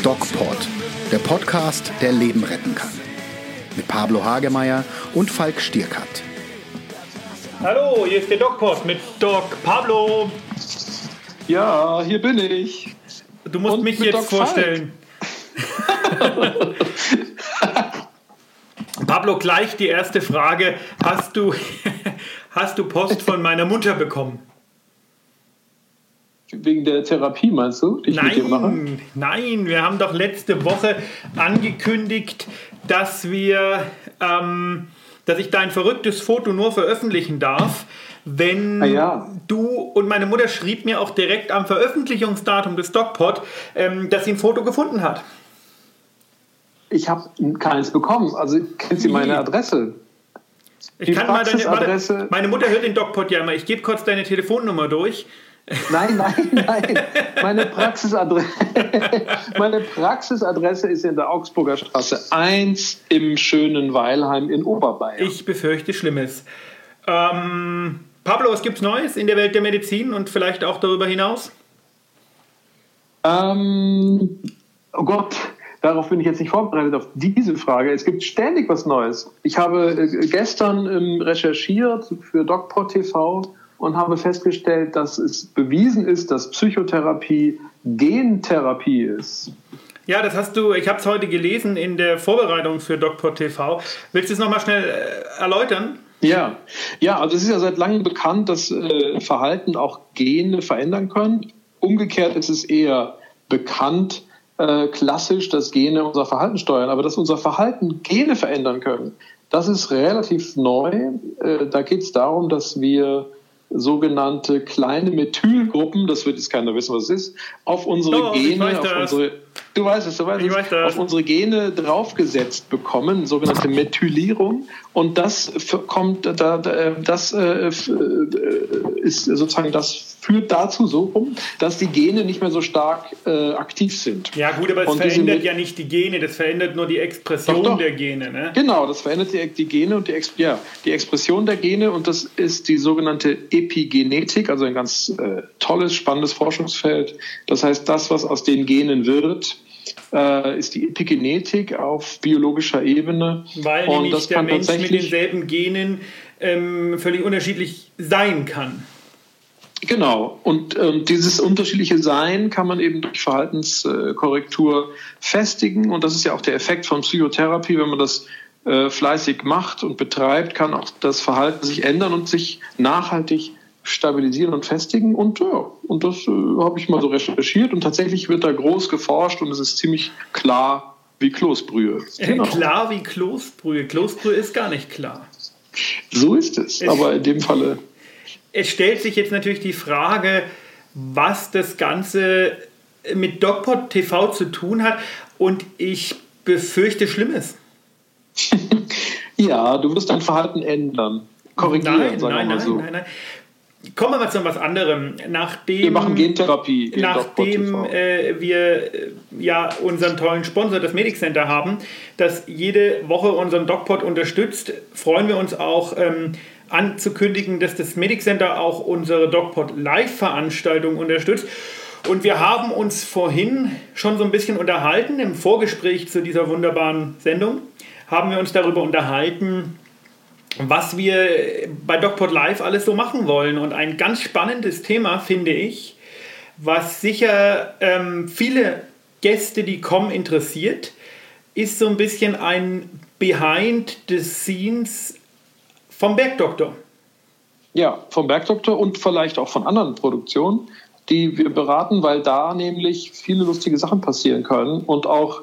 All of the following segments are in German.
DocPod, der Podcast, der Leben retten kann. Mit Pablo Hagemeyer und Falk Stierkat. Hallo, hier ist der DocPod mit Doc Pablo. Ja, hier bin ich. Du musst Und mich mit jetzt Doc vorstellen. Pablo, gleich die erste Frage. Hast du, hast du Post von meiner Mutter bekommen? Wegen der Therapie, meinst du? Nein, nein, wir haben doch letzte Woche angekündigt, dass wir, ähm, dass ich dein verrücktes Foto nur veröffentlichen darf, wenn Ah, ja. du und meine Mutter schrieb mir auch direkt am Veröffentlichungsdatum des DocPod, ähm, dass sie ein Foto gefunden hat. Ich habe keins bekommen. Also kennt sie meine? Adresse? Ich Die kann mal deine, meine Mutter hört den DocPod ja immer. Ich gebe kurz deine Telefonnummer durch. Nein, nein, nein. Meine Praxisadresse, meine Praxisadresse ist in der Augsburger Straße 1 im schönen Weilheim in Oberbayern. Ich befürchte Schlimmes. Ähm, Pablo, was gibt's Neues in der Welt der Medizin und vielleicht auch darüber hinaus? Ähm, oh Gott, darauf bin ich jetzt nicht vorbereitet, auf diese Frage. Es gibt ständig was Neues. Ich habe äh, gestern ähm, recherchiert für DocPod TV und habe festgestellt, dass es bewiesen ist, dass Psychotherapie Gentherapie ist. Ja, das hast du, ich habe es heute gelesen in der Vorbereitung für DocPod TV. Willst du es nochmal schnell äh, erläutern? Ja, ja, also es ist ja seit langem bekannt, dass äh, Verhalten auch Gene verändern können. Umgekehrt ist es eher bekannt, äh, klassisch, dass Gene unser Verhalten steuern, aber dass unser Verhalten Gene verändern können, das ist relativ neu. Äh, da geht es darum, dass wir sogenannte kleine Methylgruppen, das wird jetzt keiner wissen, was es ist, auf unsere Doch, Gene, auf unsere, du weißt es, du weißt Ich es, weiß auf unsere Gene draufgesetzt bekommen, sogenannte Methylierung. Und das kommt, da, da, das äh, äh, ist sozusagen, das führt dazu so rum, dass die Gene nicht mehr so stark äh, aktiv sind. Ja gut, aber es Und verändert ja nicht die Gene, das verändert nur die Expression Doch, doch. der Gene. Ne? Genau, das verändert die, die Gene und die, Ex ja, die Expression der Gene und das ist die sogenannte Epigenetik, also ein ganz äh, tolles, spannendes Forschungsfeld. Das heißt, das, was aus den Genen wird, äh, ist die Epigenetik auf biologischer Ebene. Weil und nämlich das der kann Mensch mit denselben Genen ähm, völlig unterschiedlich sein kann. Genau. Und ähm, dieses unterschiedliche Sein kann man eben durch Verhaltenskorrektur festigen. Und das ist ja auch der Effekt von Psychotherapie. Wenn man das äh, fleißig macht und betreibt, kann auch das Verhalten sich ändern und sich nachhaltig stabilisieren und festigen. Und ja, und das äh, habe ich mal so recherchiert. Und tatsächlich wird da groß geforscht und es ist ziemlich klar wie Kloßbrühe. Genau. Klar wie Kloßbrühe. Kloßbrühe ist gar nicht klar. So ist es. Aber in dem Falle Es stellt sich jetzt natürlich die Frage, was das Ganze mit DocPod TV zu tun hat. Und ich befürchte Schlimmes. Ja, du wirst dein Verhalten ändern. Korrigieren, Nein, sagen nein, wir mal nein, so. nein, nein. Kommen wir mal zu was anderem. Nachdem, Wir machen Gentherapie. Nachdem äh, wir äh, ja unseren tollen Sponsor, das Medic Center, haben, das jede Woche unseren DocPod unterstützt, freuen wir uns auch ähm, anzukündigen, dass das Medic Center auch unsere DocPod Live-Veranstaltung unterstützt. Und wir haben uns vorhin schon so ein bisschen unterhalten, im Vorgespräch zu dieser wunderbaren Sendung, haben wir uns darüber unterhalten, was wir bei DocPod Live alles so machen wollen. Und ein ganz spannendes Thema, finde ich, was sicher ähm, viele Gäste, die kommen, interessiert, ist so ein bisschen ein Behind the Scenes vom Bergdoktor. Ja, vom Bergdoktor und vielleicht auch von anderen Produktionen, die wir beraten, weil da nämlich viele lustige Sachen passieren können und auch,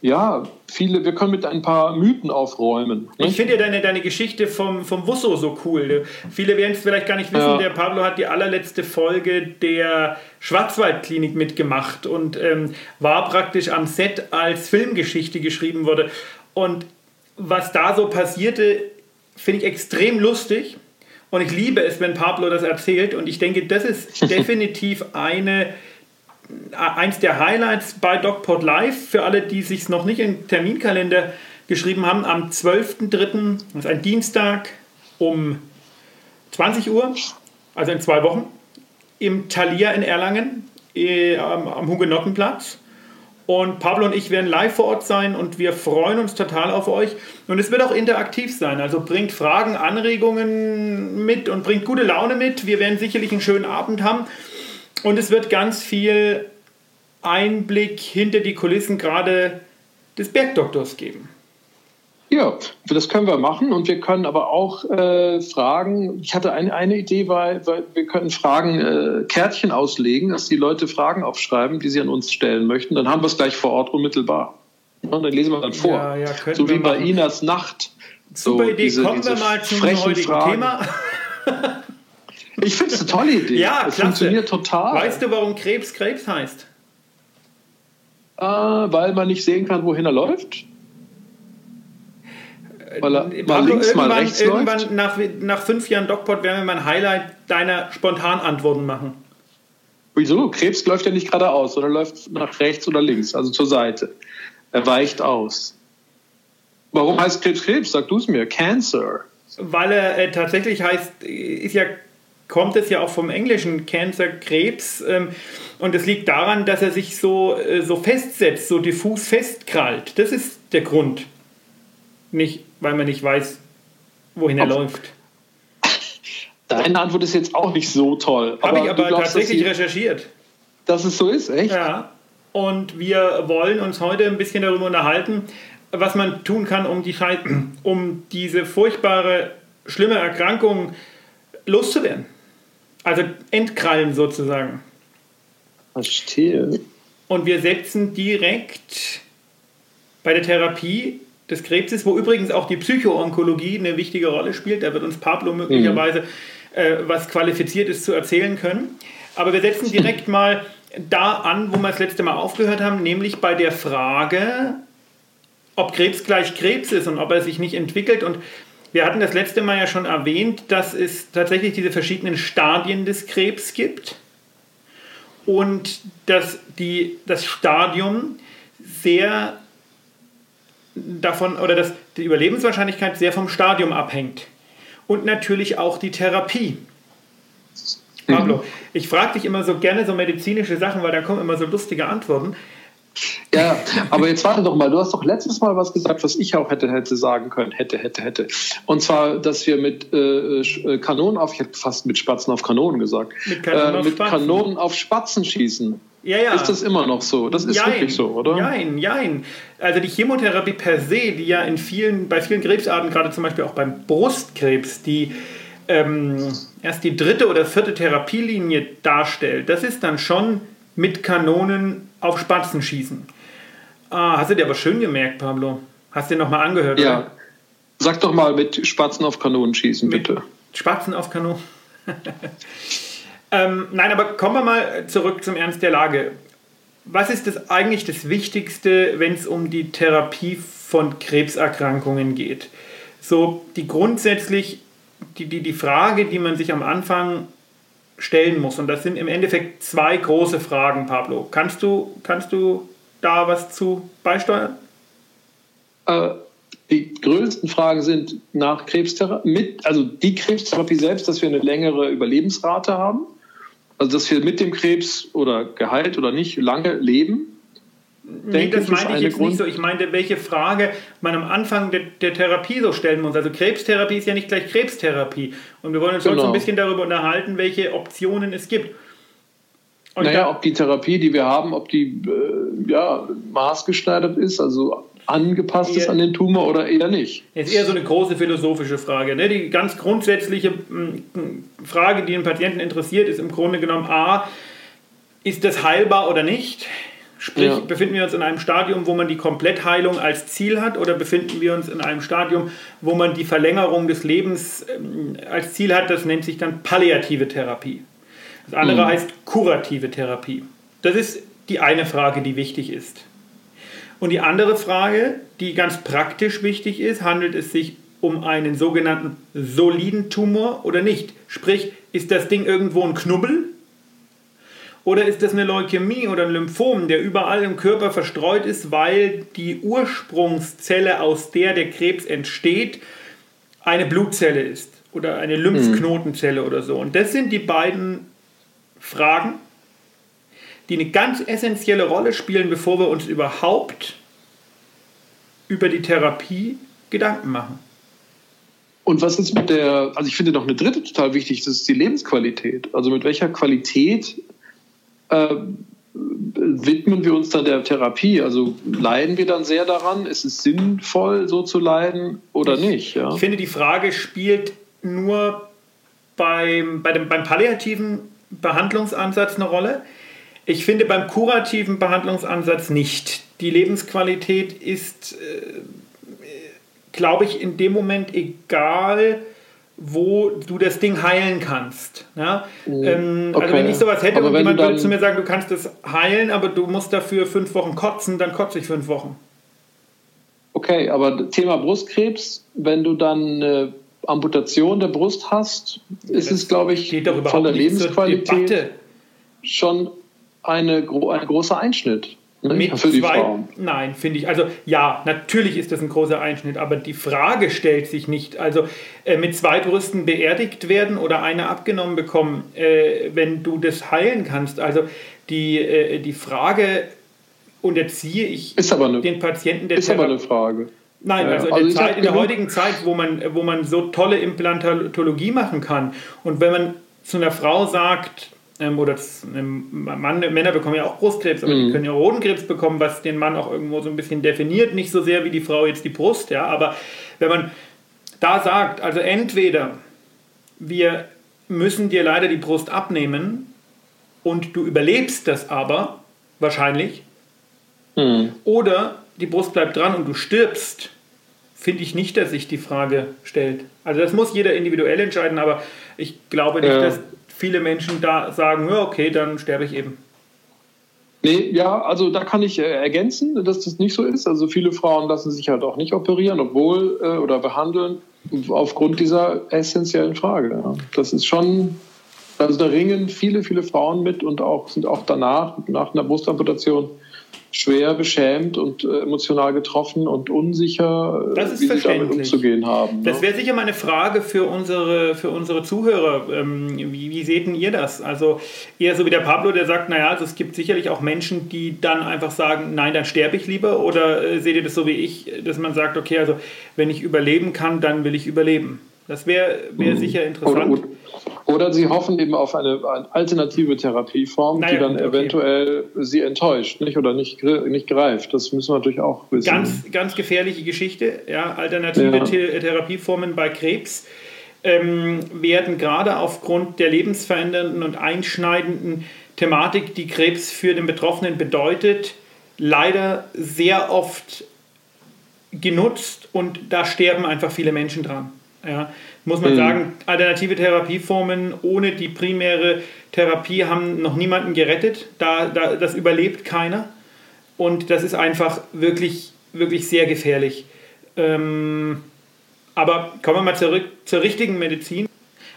ja, viele, wir können mit ein paar Mythen aufräumen. Ich nicht? finde ja deine, deine Geschichte vom, vom Wusso so cool. Viele werden es vielleicht gar nicht wissen, Ja. der Pablo hat die allerletzte Folge der Schwarzwaldklinik mitgemacht und ähm, war praktisch am Set, als Filmgeschichte geschrieben wurde. Und was da so passierte, finde ich extrem lustig. Und ich liebe es, wenn Pablo das erzählt. Und ich denke, das ist definitiv eine, eins der Highlights bei DocPod Live. Für alle, die sich noch nicht im Terminkalender geschrieben haben, am 12.03., das ist ein Dienstag um 20 Uhr, also in zwei Wochen, im Thalia in Erlangen äh, am, am Hugenottenplatz. Und Pablo und ich werden live vor Ort sein und wir freuen uns total auf euch. Und es wird auch interaktiv sein. Also bringt Fragen, Anregungen mit und bringt gute Laune mit. Wir werden sicherlich einen schönen Abend haben. Und es wird ganz viel Einblick hinter die Kulissen gerade des Bergdoktors geben. Ja, das können wir machen und wir können aber auch äh, Fragen, ich hatte eine, eine Idee, weil, weil wir können Fragen, äh, Kärtchen auslegen, dass die Leute Fragen aufschreiben, die sie an uns stellen möchten. Dann haben wir es gleich vor Ort unmittelbar. Und dann lesen wir dann vor. Ja, ja, so wie bei Inas Nacht. Super so Idee, diese, kommen diese wir mal zum heutigen Fragen. Thema. ich finde es eine tolle Idee. Ja, es funktioniert total. Weißt du, warum Krebs Krebs heißt? Äh, weil man nicht sehen kann, wohin er läuft. Weil er äh, mal links, mal rechts irgendwann läuft? Nach, nach fünf Jahren DocPod werden wir mal ein Highlight deiner Spontanantworten machen. Wieso? Krebs läuft ja nicht geradeaus, sondern läuft nach rechts oder links, also zur Seite. Er weicht aus. Warum heißt Krebs Krebs? Sag du es mir. Cancer. Weil er äh, tatsächlich heißt, ist ja, kommt es ja auch vom englischen Cancer, Krebs. Ähm, und es liegt daran, dass er sich so, äh, so festsetzt, so diffus festkrallt. Das ist der Grund. Nicht, weil man nicht weiß, wohin er Ob, läuft. Deine Antwort ist jetzt auch nicht so toll. Habe ich aber glaubst, tatsächlich dass recherchiert. Dass es so ist, echt? Ja. Und wir wollen uns heute ein bisschen darüber unterhalten, was man tun kann, um, die um diese furchtbare, schlimme Erkrankung loszuwerden. Also entkrallen sozusagen. Verstehe. Und wir setzen direkt bei der Therapie des Krebses, wo übrigens auch die Psychoonkologie eine wichtige Rolle spielt. Da wird uns Pablo möglicherweise äh, was Qualifiziertes zu erzählen können. Aber wir setzen direkt mal da an, wo wir das letzte Mal aufgehört haben, nämlich bei der Frage, ob Krebs gleich Krebs ist und ob er sich nicht entwickelt. Und wir hatten das letzte Mal ja schon erwähnt, dass es tatsächlich diese verschiedenen Stadien des Krebs gibt und dass die, das Stadium sehr davon oder dass die Überlebenswahrscheinlichkeit sehr vom Stadium abhängt. Und natürlich auch die Therapie. Pablo, mhm. ich frage dich immer so gerne so medizinische Sachen, weil da kommen immer so lustige Antworten. Ja, aber jetzt warte doch mal. Du hast doch letztes Mal was gesagt, was ich auch hätte, hätte sagen können. Hätte, hätte, hätte. Und zwar, dass wir mit äh, äh Kanonen auf, ich hätte fast mit Spatzen auf Kanonen gesagt, mit Kanonen, äh, mit Spatzen. Kanonen auf Spatzen schießen. Ja, ja. Ist das immer noch so? Das ist jein, wirklich so, oder? Nein, nein. Also die Chemotherapie per se, die ja in vielen, bei vielen Krebsarten, gerade zum Beispiel auch beim Brustkrebs, die ähm, erst die dritte oder vierte Therapielinie darstellt, das ist dann schon mit Kanonen auf Spatzen schießen. Ah, hast du dir aber schön gemerkt, Pablo. Hast du dir nochmal angehört? Ja. Oder? Sag doch mal mit Spatzen auf Kanonen schießen, mit bitte. Spatzen auf Kanonen. ähm, nein, aber kommen wir mal zurück zum Ernst der Lage. Was ist das eigentlich das Wichtigste, wenn es um die Therapie von Krebserkrankungen geht? So die grundsätzlich die, die, die Frage, die man sich am Anfang stellen muss. Und das sind im Endeffekt zwei große Fragen, Pablo. Kannst du, kannst du da was zu beisteuern? Äh, die größten Fragen sind nach Krebstherapie, mit, also die Krebstherapie selbst, dass wir eine längere Überlebensrate haben. Also dass wir mit dem Krebs oder geheilt oder nicht lange leben. Nee, das meine ich jetzt Grund nicht so. Ich meinte, welche Frage man am Anfang der, der, Therapie so stellen muss. Also Krebstherapie ist ja nicht gleich Krebstherapie. Und wir wollen uns genau. heute so ein bisschen darüber unterhalten, welche Optionen es gibt. Und naja, ob die Therapie, die wir haben, ob die äh, ja, maßgeschneidert ist, also angepasst eher, ist an den Tumor oder eher nicht. Ist eher so eine große philosophische Frage. Ne? Die ganz grundsätzliche Frage, die den Patienten interessiert, ist im Grunde genommen A, ist das heilbar oder nicht? Sprich, ja. befinden wir uns in einem Stadium, wo man die Komplettheilung als Ziel hat oder befinden wir uns in einem Stadium, wo man die Verlängerung des Lebens ähm, als Ziel hat? Das nennt sich dann palliative Therapie. Das andere mhm. heißt kurative Therapie. Das ist die eine Frage, die wichtig ist. Und die andere Frage, die ganz praktisch wichtig ist, handelt es sich um einen sogenannten soliden Tumor oder nicht? Sprich, ist das Ding irgendwo ein Knubbel oder ist das eine Leukämie oder ein Lymphom, der überall im Körper verstreut ist, weil die Ursprungszelle, aus der der Krebs entsteht, eine Blutzelle ist oder eine Lymphknotenzelle oder so? Und das sind die beiden Fragen, die eine ganz essentielle Rolle spielen, bevor wir uns überhaupt über die Therapie Gedanken machen. Und was ist mit der, also ich finde noch eine dritte total wichtig, das ist die Lebensqualität. Also mit welcher Qualität äh, widmen wir uns dann der Therapie? Also leiden wir dann sehr daran? Ist es sinnvoll, so zu leiden oder nicht? Ja? Ich finde, die Frage spielt nur beim, bei dem, beim palliativen Behandlungsansatz eine Rolle. Ich finde beim kurativen Behandlungsansatz nicht. Die Lebensqualität ist, äh, glaube ich, in dem Moment egal, wo du das Ding heilen kannst. Ja? Mhm. Ähm, okay. Also wenn ich sowas hätte aber und jemand würde zu mir sagen, du kannst das heilen, aber du musst dafür fünf Wochen kotzen, dann kotze ich fünf Wochen. Okay, aber Thema Brustkrebs, wenn du dann eine Amputation der Brust hast, ist es, glaube ich, von der Lebensqualität schon eine, ein großer Einschnitt. Mit für die zwei, Frauen. Nein, finde ich. Also ja, natürlich ist das ein großer Einschnitt, aber die Frage stellt sich nicht. Also äh, mit zwei Brüsten beerdigt werden oder eine abgenommen bekommen, äh, wenn du das heilen kannst. Also die, äh, die Frage unterziehe ich eine, den Patienten der Ist Thera aber eine Frage. Nein, also in, also der, Zeit, in der heutigen Zeit, wo man, wo man so tolle Implantologie machen kann und wenn man zu einer Frau sagt, ähm, oder das, ähm, Mann, Männer bekommen ja auch Brustkrebs, aber mhm. die können ja Hodenkrebs bekommen, was den Mann auch irgendwo so ein bisschen definiert, nicht so sehr wie die Frau jetzt die Brust, ja, aber wenn man da sagt, also entweder wir müssen dir leider die Brust abnehmen und du überlebst das aber wahrscheinlich, mhm. oder die Brust bleibt dran und du stirbst, finde ich nicht, dass sich die Frage stellt. Also das muss jeder individuell entscheiden, aber ich glaube nicht, ja. dass viele Menschen da sagen, ja, okay, dann sterbe ich eben. Nee, ja, also da kann ich äh, ergänzen, dass das nicht so ist. Also viele Frauen lassen sich halt auch nicht operieren, obwohl äh, oder behandeln aufgrund dieser essentiellen Frage. Ja. Das ist schon, also da ringen viele, viele Frauen mit und auch sind auch danach, nach einer Brustamputation, schwer beschämt und äh, emotional getroffen und unsicher, äh, wie sie damit umzugehen haben. Das ne? wäre sicher mal eine Frage für unsere, für unsere Zuhörer. Ähm, wie, wie seht denn ihr das? Also eher so wie der Pablo, der sagt, naja, also es gibt sicherlich auch Menschen, die dann einfach sagen, nein, dann sterbe ich lieber. Oder äh, seht ihr das so wie ich, dass man sagt, okay, also wenn ich überleben kann, dann will ich überleben. Das wäre wär mhm. sicher interessant. Oder, oder, sie hoffen eben auf eine, eine alternative Therapieform, naja, die dann okay. eventuell sie enttäuscht nicht? oder nicht, nicht greift. Das müssen wir natürlich auch wissen. Ganz, ganz gefährliche Geschichte. Ja, alternative ja. Therapieformen bei Krebs ähm, werden gerade aufgrund der lebensverändernden und einschneidenden Thematik, die Krebs für den Betroffenen bedeutet, leider sehr oft genutzt und da sterben einfach viele Menschen dran. Ja, muss man mhm. sagen, alternative Therapieformen ohne die primäre Therapie haben noch niemanden gerettet. Da, da, das überlebt keiner. Und das ist einfach wirklich, wirklich sehr gefährlich. Ähm, aber kommen wir mal zurück zur richtigen Medizin.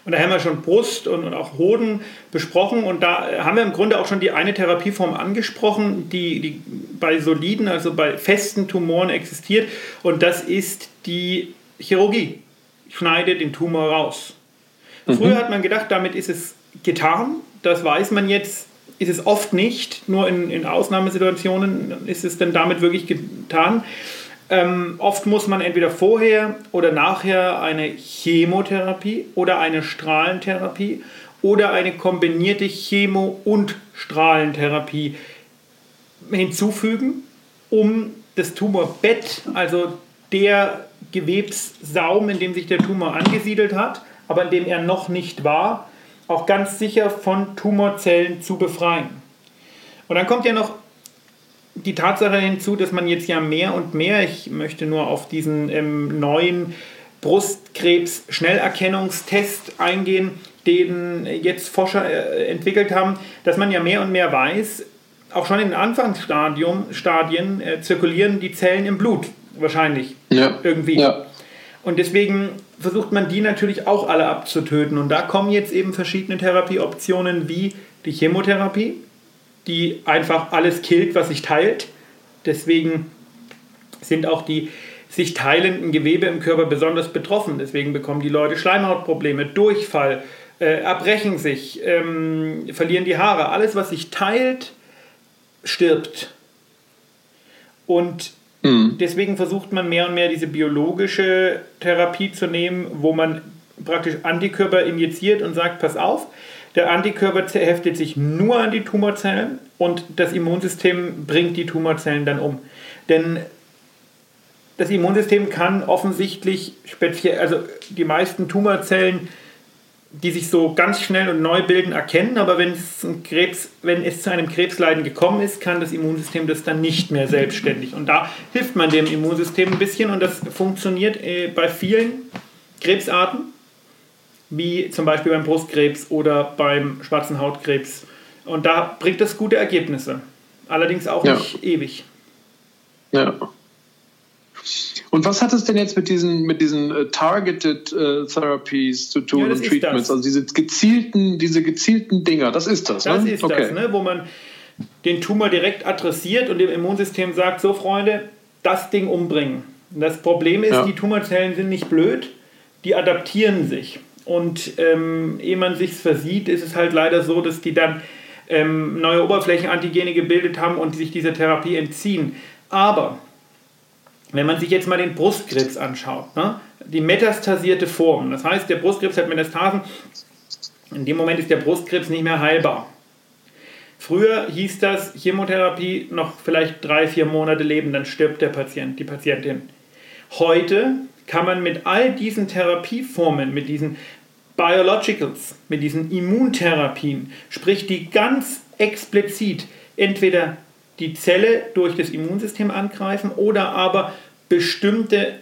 Und da haben wir schon Brust und, und, auch Hoden besprochen. Und da haben wir im Grunde auch schon die eine Therapieform angesprochen, die, die bei soliden, also bei festen Tumoren existiert. Und das ist die Chirurgie schneide den Tumor raus. Mhm. Früher hat man gedacht, damit ist es getan. Das weiß man jetzt, ist es oft nicht. Nur in, in Ausnahmesituationen ist es dann damit wirklich getan. Ähm, oft muss man entweder vorher oder nachher eine Chemotherapie oder eine Strahlentherapie oder eine kombinierte Chemo- und Strahlentherapie hinzufügen, um das Tumorbett, also der Gewebssaum, in dem sich der Tumor angesiedelt hat, aber in dem er noch nicht war, auch ganz sicher von Tumorzellen zu befreien. Und dann kommt ja noch die Tatsache hinzu, dass man jetzt ja mehr und mehr, ich möchte nur auf diesen ähm, neuen Brustkrebs-Schnellerkennungstest eingehen, den jetzt Forscher äh, entwickelt haben, dass man ja mehr und mehr weiß, auch schon in den Anfangsstadien äh, zirkulieren die Zellen im Blut wahrscheinlich. Ja. Irgendwie. Ja. Und deswegen versucht man die natürlich auch alle abzutöten. Und da kommen jetzt eben verschiedene Therapieoptionen wie die Chemotherapie, die einfach alles killt, was sich teilt. Deswegen sind auch die sich teilenden Gewebe im Körper besonders betroffen. Deswegen bekommen die Leute Schleimhautprobleme, Durchfall, äh, erbrechen sich, ähm, verlieren die Haare. Alles, was sich teilt, stirbt. Und mhm. deswegen versucht man mehr und mehr diese biologische Therapie zu nehmen, wo man praktisch Antikörper injiziert und sagt, pass auf, der Antikörper heftet sich nur an die Tumorzellen und das Immunsystem bringt die Tumorzellen dann um. Denn das Immunsystem kann offensichtlich speziell, also die meisten Tumorzellen, die sich so ganz schnell und neu bilden, erkennen, aber wenn es, Krebs, wenn es zu einem Krebsleiden gekommen ist, kann das Immunsystem das dann nicht mehr selbstständig. Und da hilft man dem Immunsystem ein bisschen und das funktioniert äh, bei vielen Krebsarten wie zum Beispiel beim Brustkrebs oder beim schwarzen Hautkrebs. Und da bringt das gute Ergebnisse. Allerdings auch ja. nicht ewig. Ja. Und was hat es denn jetzt mit diesen, mit diesen uh, Targeted uh, Therapies zu tun ja, und Treatments? Also diese gezielten, diese gezielten Dinger, das ist das. Das ne? ist okay. das, ne? wo man den Tumor direkt adressiert und dem Immunsystem sagt, so Freunde, das Ding umbringen. Und das Problem ist, ja. die Tumorzellen sind nicht blöd, die adaptieren sich. Und ähm, ehe man sich versieht, ist es halt leider so, dass die dann ähm, neue Oberflächenantigene gebildet haben und sich dieser Therapie entziehen. Aber wenn man sich jetzt mal den Brustkrebs anschaut, ne, die metastasierte Form, das heißt, der Brustkrebs hat Metastasen, in dem Moment ist der Brustkrebs nicht mehr heilbar. Früher hieß das Chemotherapie noch vielleicht drei, vier Monate leben, dann stirbt der Patient, die Patientin. Heute kann man mit all diesen Therapieformen, mit diesen Biologicals, mit diesen Immuntherapien, sprich die ganz explizit entweder die Zelle durch das Immunsystem angreifen oder aber bestimmte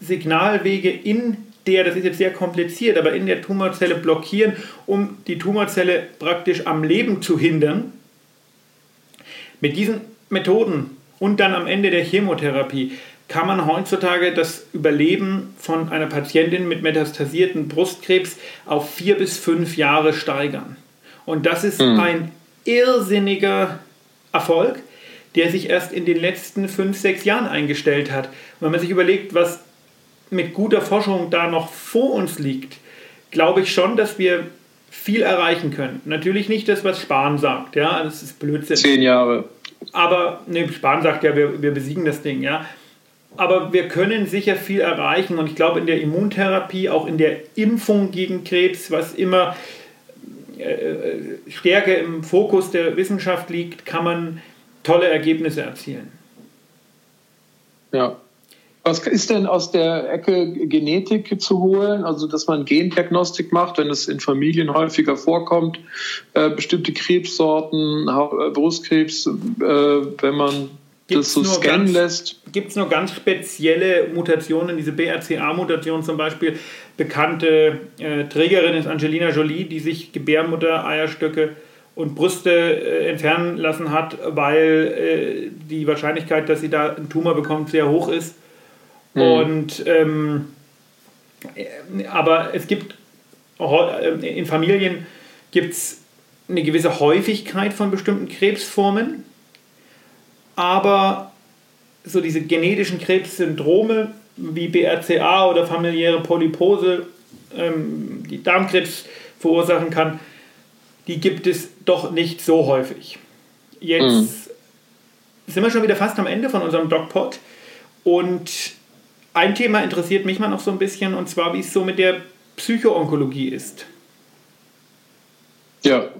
Signalwege in der, das ist jetzt sehr kompliziert, aber in der Tumorzelle blockieren, um die Tumorzelle praktisch am Leben zu hindern. Mit diesen Methoden und dann am Ende der Chemotherapie kann man heutzutage das Überleben von einer Patientin mit metastasierten Brustkrebs auf vier bis fünf Jahre steigern. Und das ist mhm. ein irrsinniger Erfolg, der sich erst in den letzten fünf, sechs Jahren eingestellt hat. Und wenn man sich überlegt, was mit guter Forschung da noch vor uns liegt, glaube ich schon, dass wir viel erreichen können. Natürlich nicht das, was Spahn sagt, ja, das ist Blödsinn. Zehn Jahre. Aber ne, Spahn sagt ja, wir, wir besiegen das Ding, ja aber wir können sicher viel erreichen und ich glaube in der Immuntherapie, auch in der Impfung gegen Krebs, was immer äh, stärker im Fokus der Wissenschaft liegt, kann man tolle Ergebnisse erzielen. Ja. Was ist denn aus der Ecke Genetik zu holen? Also, dass man Gendiagnostik macht, wenn es in Familien häufiger vorkommt, äh, bestimmte Krebssorten, Brustkrebs, äh, wenn man das so scannen lässt. Gibt es nur ganz spezielle Mutationen, diese BRCA-Mutation zum Beispiel. Bekannte äh, Trägerin ist Angelina Jolie, die sich Gebärmutter, Eierstöcke und Brüste äh, entfernen lassen hat, weil äh, die Wahrscheinlichkeit, dass sie da einen Tumor bekommt, sehr hoch ist. Mhm. Und ähm, äh, aber es gibt äh, in Familien gibt es eine gewisse Häufigkeit von bestimmten Krebsformen aber so diese genetischen Krebssyndrome wie BRCA oder familiäre Polypose, ähm, die Darmkrebs verursachen kann, die gibt es doch nicht so häufig. Jetzt mhm. sind wir schon wieder fast am Ende von unserem DocPod und ein Thema interessiert mich mal noch so ein bisschen und zwar, wie es so mit der Psychoonkologie ist. Ja,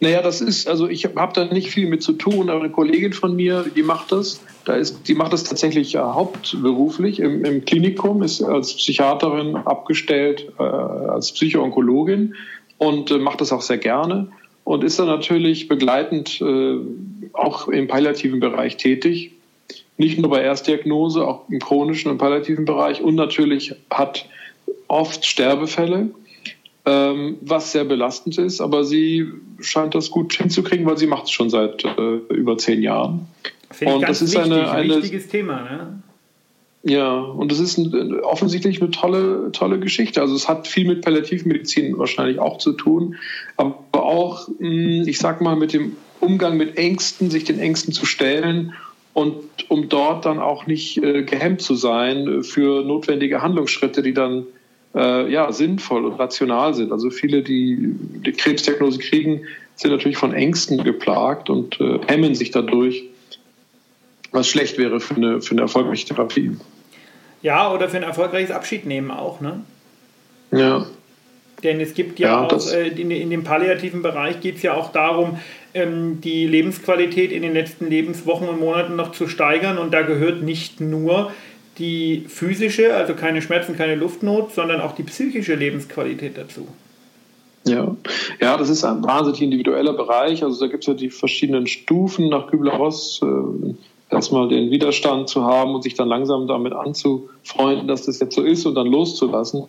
naja, das ist, also ich habe da nicht viel mit zu tun, aber eine Kollegin von mir, die macht das. Da ist, die macht das tatsächlich äh, hauptberuflich im, im, Klinikum, ist als Psychiaterin abgestellt, äh, als Psychoonkologin und äh, macht das auch sehr gerne und ist dann natürlich begleitend äh, auch im palliativen Bereich tätig. Nicht nur bei Erstdiagnose, auch im chronischen und palliativen Bereich und natürlich hat oft Sterbefälle ähm, was sehr belastend ist, aber sie scheint das gut hinzukriegen, weil sie macht es schon seit äh, über zehn Jahren. Finde und das ist wichtig, eine, ein wichtiges Thema, ne? Ja, und das ist ein, offensichtlich eine tolle, tolle Geschichte. Also es hat viel mit Palliativmedizin wahrscheinlich auch zu tun, aber auch, hm, ich sag mal, mit dem Umgang mit Ängsten, sich den Ängsten zu stellen und um dort dann auch nicht äh, gehemmt zu sein für notwendige Handlungsschritte, die dann äh, ja, sinnvoll und rational sind. Also viele, die die Krebsdiagnose kriegen, sind natürlich von Ängsten geplagt und äh, hemmen sich dadurch, was schlecht wäre für eine, für eine erfolgreiche Therapie. Ja, oder für ein erfolgreiches Abschiednehmen auch, ne? Ja. Denn es gibt ja, ja auch, äh, in, in, dem palliativen Bereich geht es ja auch darum, ähm, die Lebensqualität in den letzten Lebenswochen und Monaten noch zu steigern. Und da gehört nicht nur die physische, also keine Schmerzen, keine Luftnot, sondern auch die psychische Lebensqualität dazu. Ja. ja, das ist ein wahnsinnig individueller Bereich. Also da gibt es ja die verschiedenen Stufen nach Kübler-Ross. Äh, erstmal den Widerstand zu haben und sich dann langsam damit anzufreunden, dass das jetzt so ist und dann loszulassen.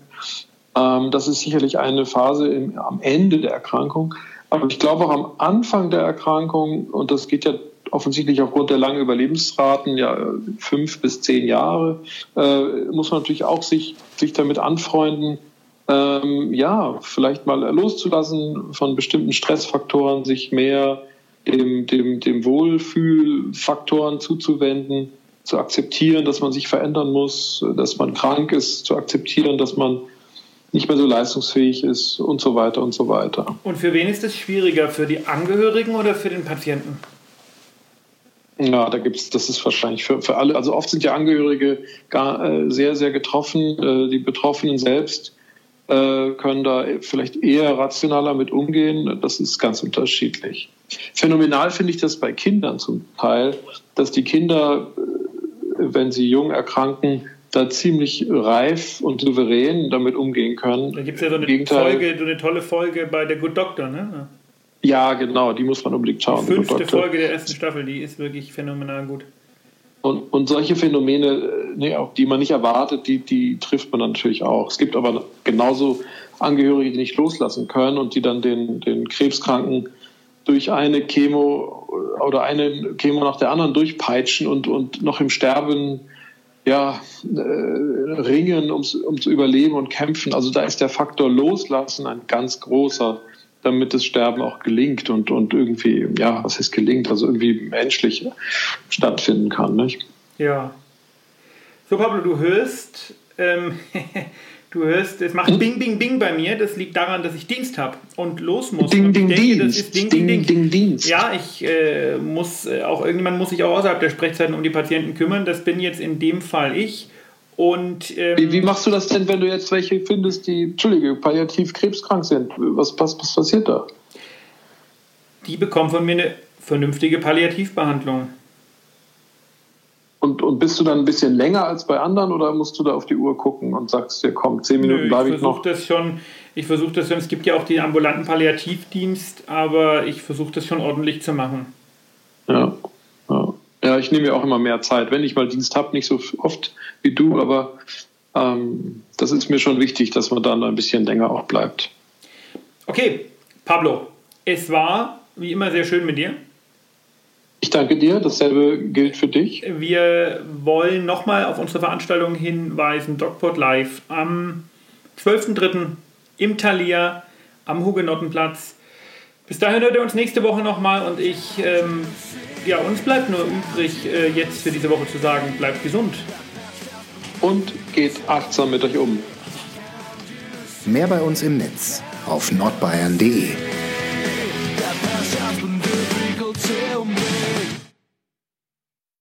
Ähm, das ist sicherlich eine Phase im, am Ende der Erkrankung. Aber ich glaube auch am Anfang der Erkrankung, und das geht ja offensichtlich aufgrund der langen Überlebensraten, ja fünf bis zehn Jahre, äh, muss man natürlich auch sich, sich damit anfreunden, ähm, ja, vielleicht mal loszulassen von bestimmten Stressfaktoren, sich mehr dem, dem, dem Wohlfühlfaktoren zuzuwenden, zu akzeptieren, dass man sich verändern muss, dass man krank ist, zu akzeptieren, dass man nicht mehr so leistungsfähig ist und so weiter und so weiter. Und für wen ist es schwieriger? Für die Angehörigen oder für den Patienten? Ja, da gibt es, das ist wahrscheinlich für, für alle. Also oft sind ja Angehörige gar, äh, sehr, sehr getroffen. Äh, die Betroffenen selbst äh, können da vielleicht eher rationaler mit umgehen. Das ist ganz unterschiedlich. Phänomenal finde ich das bei Kindern zum Teil, dass die Kinder, äh, wenn sie jung erkranken, da ziemlich reif und souverän damit umgehen können. Da gibt es ja so eine, Folge, so eine tolle Folge bei der Good Doctor, ne? Ja, genau, die muss man unbedingt schauen. Die fünfte Folge der ersten Staffel, die ist wirklich phänomenal gut. Und, und solche Phänomene, nee, auch die man nicht erwartet, die, die trifft man natürlich auch. Es gibt aber genauso Angehörige, die nicht loslassen können und die dann den, den Krebskranken durch eine Chemo oder eine Chemo nach der anderen durchpeitschen und, und noch im Sterben ja, äh, ringen, ums, um zu überleben und kämpfen. Also da ist der Faktor Loslassen ein ganz großer damit das Sterben auch gelingt und, und irgendwie, ja, was heißt gelingt, also irgendwie menschlich stattfinden kann. Nicht? Ja. So, Pablo, du hörst, ähm, du hörst, es macht hm? Bing, Bing, Bing bei mir. Das liegt daran, dass ich Dienst habe und los muss. Ding, Ding, denke, Dienst. Das ist Ding, Ding, Ding, Ding, Dienst. Ja, ich äh, muss äh, auch, irgendjemand muss sich auch außerhalb der Sprechzeiten um die Patienten kümmern. Das bin jetzt in dem Fall ich. Und, ähm, wie, wie, machst du das denn, wenn du jetzt welche findest, die, Entschuldige, palliativ krebskrank sind? Was, was, was passiert da? Die bekommen von mir eine vernünftige Palliativbehandlung. Und, und bist du dann ein bisschen länger als bei anderen oder musst du da auf die Uhr gucken und sagst dir, komm, zehn Minuten bleibe ich, ich noch? Das schon, ich versuche das schon, es gibt ja auch den ambulanten Palliativdienst, aber ich versuche das schon ordentlich zu machen. Ja, ich nehme mir auch immer mehr Zeit, wenn ich mal Dienst habe, nicht so oft wie du, aber ähm, das ist mir schon wichtig, dass man dann ein bisschen länger auch bleibt. Okay, Pablo, es war wie immer sehr schön mit dir. Ich danke dir, dasselbe gilt für dich. Wir wollen nochmal auf unsere Veranstaltung hinweisen, DocPod Live am 12.03. im Thalia am Hugenottenplatz. Bis dahin hört ihr uns nächste Woche nochmal und ich, ähm, ja, uns bleibt nur übrig, äh, jetzt für diese Woche zu sagen, bleibt gesund und geht achtsam mit euch um. Mehr bei uns im Netz auf nordbayern.de.